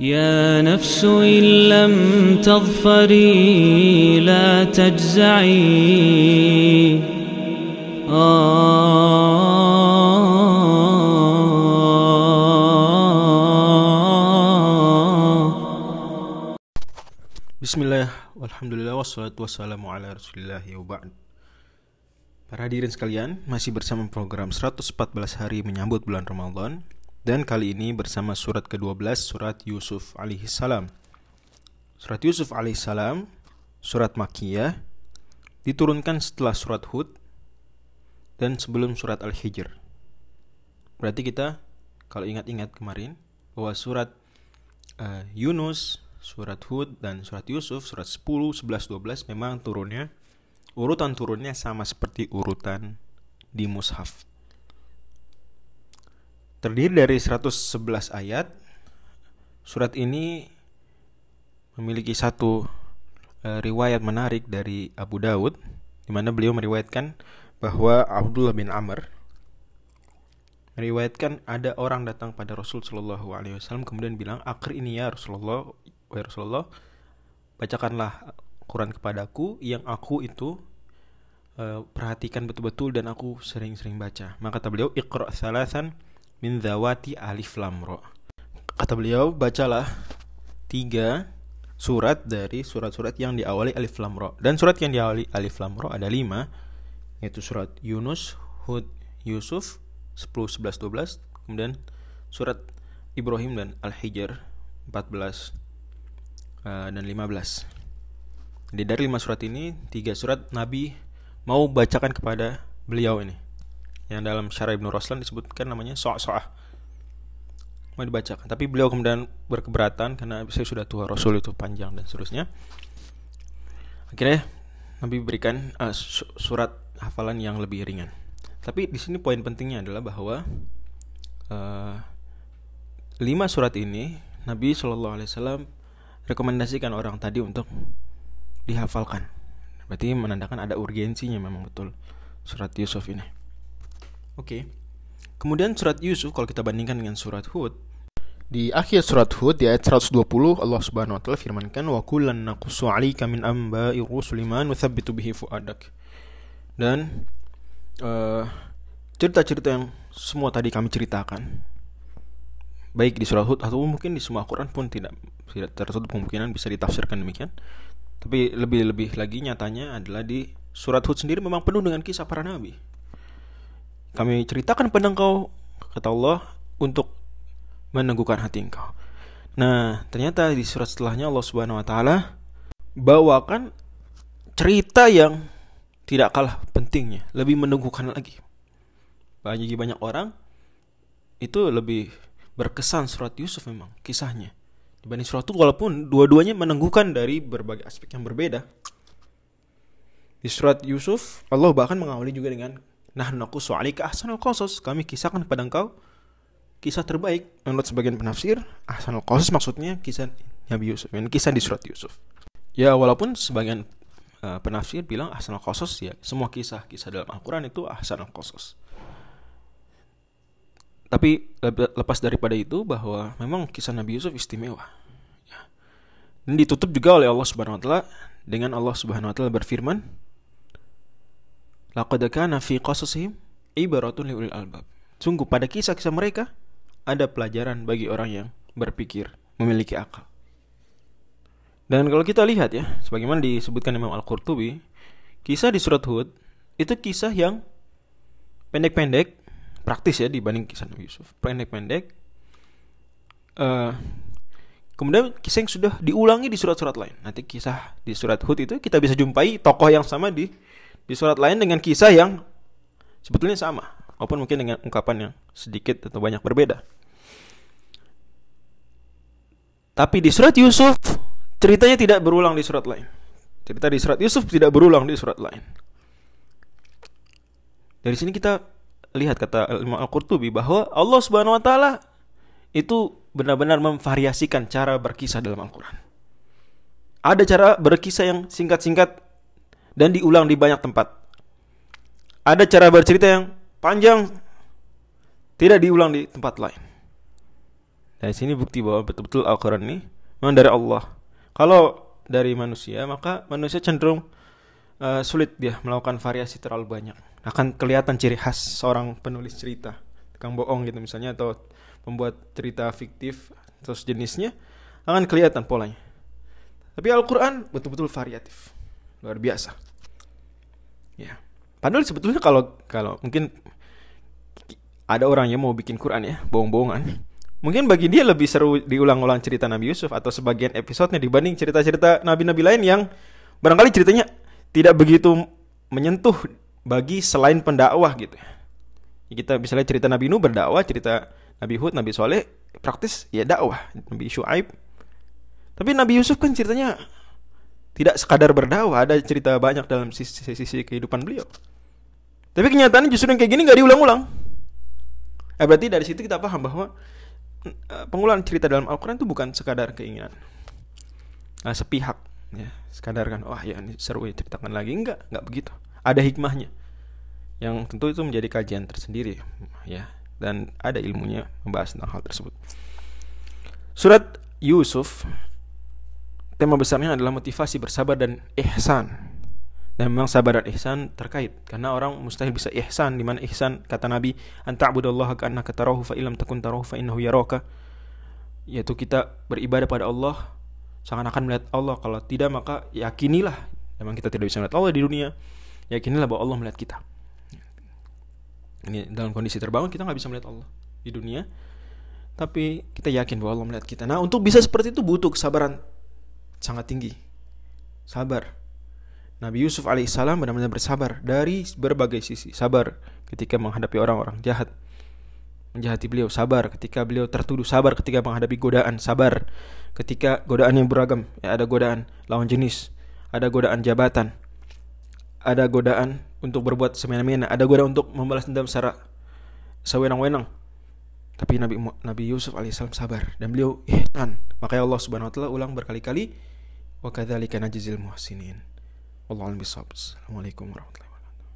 يا نفس إن لم تظفري لا تجزعي Bismillah, walhamdulillah, wassalatu wassalamu ala rasulillahi wa ba'd Para hadirin sekalian, masih bersama program 114 hari menyambut bulan Ramadan Dan kali ini bersama surat ke-12, surat Yusuf alaihi salam Surat Yusuf alaihi salam, surat Makiyah Diturunkan setelah surat Hud Dan sebelum surat Al-Hijr Berarti kita, kalau ingat-ingat kemarin Bahwa surat uh, Yunus, surat Hud dan surat Yusuf surat 10, 11, 12 memang turunnya urutan turunnya sama seperti urutan di mushaf. Terdiri dari 111 ayat. Surat ini memiliki satu uh, riwayat menarik dari Abu Daud di mana beliau meriwayatkan bahwa Abdullah bin Amr meriwayatkan ada orang datang pada Rasul Shallallahu Alaihi Wasallam kemudian bilang akhir ini ya Rasulullah wahai Rasulullah bacakanlah Quran kepadaku yang aku itu uh, perhatikan betul-betul dan aku sering-sering baca maka kata beliau iqra salasan min zawati alif lam ra kata beliau bacalah tiga surat dari surat-surat yang diawali alif lam ra dan surat yang diawali alif lam ra ada lima yaitu surat Yunus Hud Yusuf 10 11 12 kemudian surat Ibrahim dan Al-Hijr 14 Eh, dan 15. Jadi dari lima surat ini, tiga surat Nabi mau bacakan kepada beliau ini. Yang dalam syarah Ibnu Roslan disebutkan namanya so'ah-so'ah. Mau dibacakan. Tapi beliau kemudian berkeberatan karena saya sudah tua Rasul itu panjang dan seterusnya. Akhirnya Nabi berikan uh, surat hafalan yang lebih ringan. Tapi di sini poin pentingnya adalah bahwa uh, lima surat ini Nabi Shallallahu Alaihi Wasallam rekomendasikan orang tadi untuk dihafalkan. Berarti menandakan ada urgensinya memang betul surat Yusuf ini. Oke. Kemudian surat Yusuf kalau kita bandingkan dengan surat Hud, di akhir surat Hud di ayat 120 Allah Subhanahu wa taala firmankan wa kullan naqussu 'alaika min amba'i rusuli ma nuthabbitu bihi fuadak. Dan uh, cerita-cerita yang semua tadi kami ceritakan baik di surat Hud atau mungkin di semua Quran pun tidak tidak tertutup kemungkinan bisa ditafsirkan demikian. Tapi lebih-lebih lagi nyatanya adalah di surat Hud sendiri memang penuh dengan kisah para nabi. Kami ceritakan pada engkau kata Allah untuk meneguhkan hati engkau. Nah, ternyata di surat setelahnya Allah Subhanahu wa taala bawakan cerita yang tidak kalah pentingnya, lebih meneguhkan lagi. Bagi banyak orang itu lebih berkesan surat Yusuf memang kisahnya dibanding surat itu walaupun dua-duanya menenggukan dari berbagai aspek yang berbeda di surat Yusuf Allah bahkan mengawali juga dengan nah naku soalika ahsanul qasas kami kisahkan kepada engkau kisah terbaik menurut sebagian penafsir ahsanul qasas maksudnya kisah Nabi Yusuf ini kisah di surat Yusuf ya walaupun sebagian uh, penafsir bilang ahsanul qasas ya semua kisah kisah dalam Al-Qur'an itu ahsanul qasas tapi lepas daripada itu bahwa memang kisah Nabi Yusuf istimewa. Ya. Dan ditutup juga oleh Allah Subhanahu wa taala dengan Allah Subhanahu wa taala berfirman, "Laqad kana fi qasasihim ibaratun liulil albab." Sungguh pada kisah-kisah mereka ada pelajaran bagi orang yang berpikir, memiliki akal. Dan kalau kita lihat ya, sebagaimana disebutkan Imam Al-Qurtubi, kisah di surat Hud itu kisah yang pendek-pendek praktis ya dibanding kisah Nabi Yusuf pendek-pendek uh, kemudian kisah yang sudah diulangi di surat-surat lain nanti kisah di surat Hud itu kita bisa jumpai tokoh yang sama di di surat lain dengan kisah yang sebetulnya sama maupun mungkin dengan ungkapan yang sedikit atau banyak berbeda. Tapi di surat Yusuf ceritanya tidak berulang di surat lain. Cerita di surat Yusuf tidak berulang di surat lain. Dari sini kita lihat kata Imam Al-Qurtubi bahwa Allah Subhanahu wa taala itu benar-benar memvariasikan cara berkisah dalam Al-Qur'an. Ada cara berkisah yang singkat-singkat dan diulang di banyak tempat. Ada cara bercerita yang panjang tidak diulang di tempat lain. Dari sini bukti bahwa betul-betul Al-Quran ini memang dari Allah. Kalau dari manusia, maka manusia cenderung uh, sulit dia melakukan variasi terlalu banyak. Akan kelihatan ciri khas seorang penulis cerita, tukang bohong gitu misalnya, atau membuat cerita fiktif, terus jenisnya, akan kelihatan polanya. Tapi Al-Quran betul-betul variatif, luar biasa. Ya, padahal sebetulnya kalau kalau mungkin ada orang yang mau bikin Quran ya, bohong-bohongan. Mungkin bagi dia lebih seru diulang-ulang cerita Nabi Yusuf atau sebagian episodenya dibanding cerita-cerita nabi-nabi lain yang barangkali ceritanya tidak begitu menyentuh bagi selain pendakwah gitu. Ya, kita bisa lihat cerita Nabi Nuh berdakwah, cerita Nabi Hud, Nabi Soleh praktis ya dakwah, Nabi Shu'aib. Tapi Nabi Yusuf kan ceritanya tidak sekadar berdakwah, ada cerita banyak dalam sisi-sisi kehidupan beliau. Tapi kenyataannya justru yang kayak gini gak diulang-ulang. Eh, berarti dari situ kita paham bahwa uh, pengulangan cerita dalam Al-Quran itu bukan sekadar keinginan. Uh, sepihak ya. Sekadar kan wah ya ini seru ya ceritakan lagi. Enggak enggak begitu. Ada hikmahnya. Yang tentu itu menjadi kajian tersendiri ya. Dan ada ilmunya membahas tentang hal tersebut. Surat Yusuf tema besarnya adalah motivasi bersabar dan ihsan. Dan memang sabar dan ihsan terkait. Karena orang mustahil bisa ihsan di mana ihsan kata Nabi anta'budallaha ka'annaka tarahu fa illam takun tarahu fa innahu yaraka yaitu kita beribadah pada Allah seakan-akan melihat Allah. Kalau tidak maka yakinilah. Memang kita tidak bisa melihat Allah di dunia. Yakinilah bahwa Allah melihat kita. Ini dalam kondisi terbangun kita nggak bisa melihat Allah di dunia. Tapi kita yakin bahwa Allah melihat kita. Nah untuk bisa seperti itu butuh kesabaran sangat tinggi sabar Nabi Yusuf alaihissalam benar-benar bersabar dari berbagai sisi. Sabar ketika menghadapi orang-orang jahat. Menjahati beliau. Sabar ketika beliau tertuduh. Sabar ketika menghadapi godaan. Sabar ketika godaan yang beragam. Ya, ada godaan lawan jenis. Ada godaan jabatan. Ada godaan untuk berbuat semena-mena. Ada godaan untuk membalas dendam secara sewenang-wenang. Tapi Nabi Nabi Yusuf alaihissalam sabar dan beliau ihsan. Makanya Allah Subhanahu wa taala ulang berkali-kali wa kadzalika najzil muhsinin. Wallahu a'lam Assalamualaikum warahmatullahi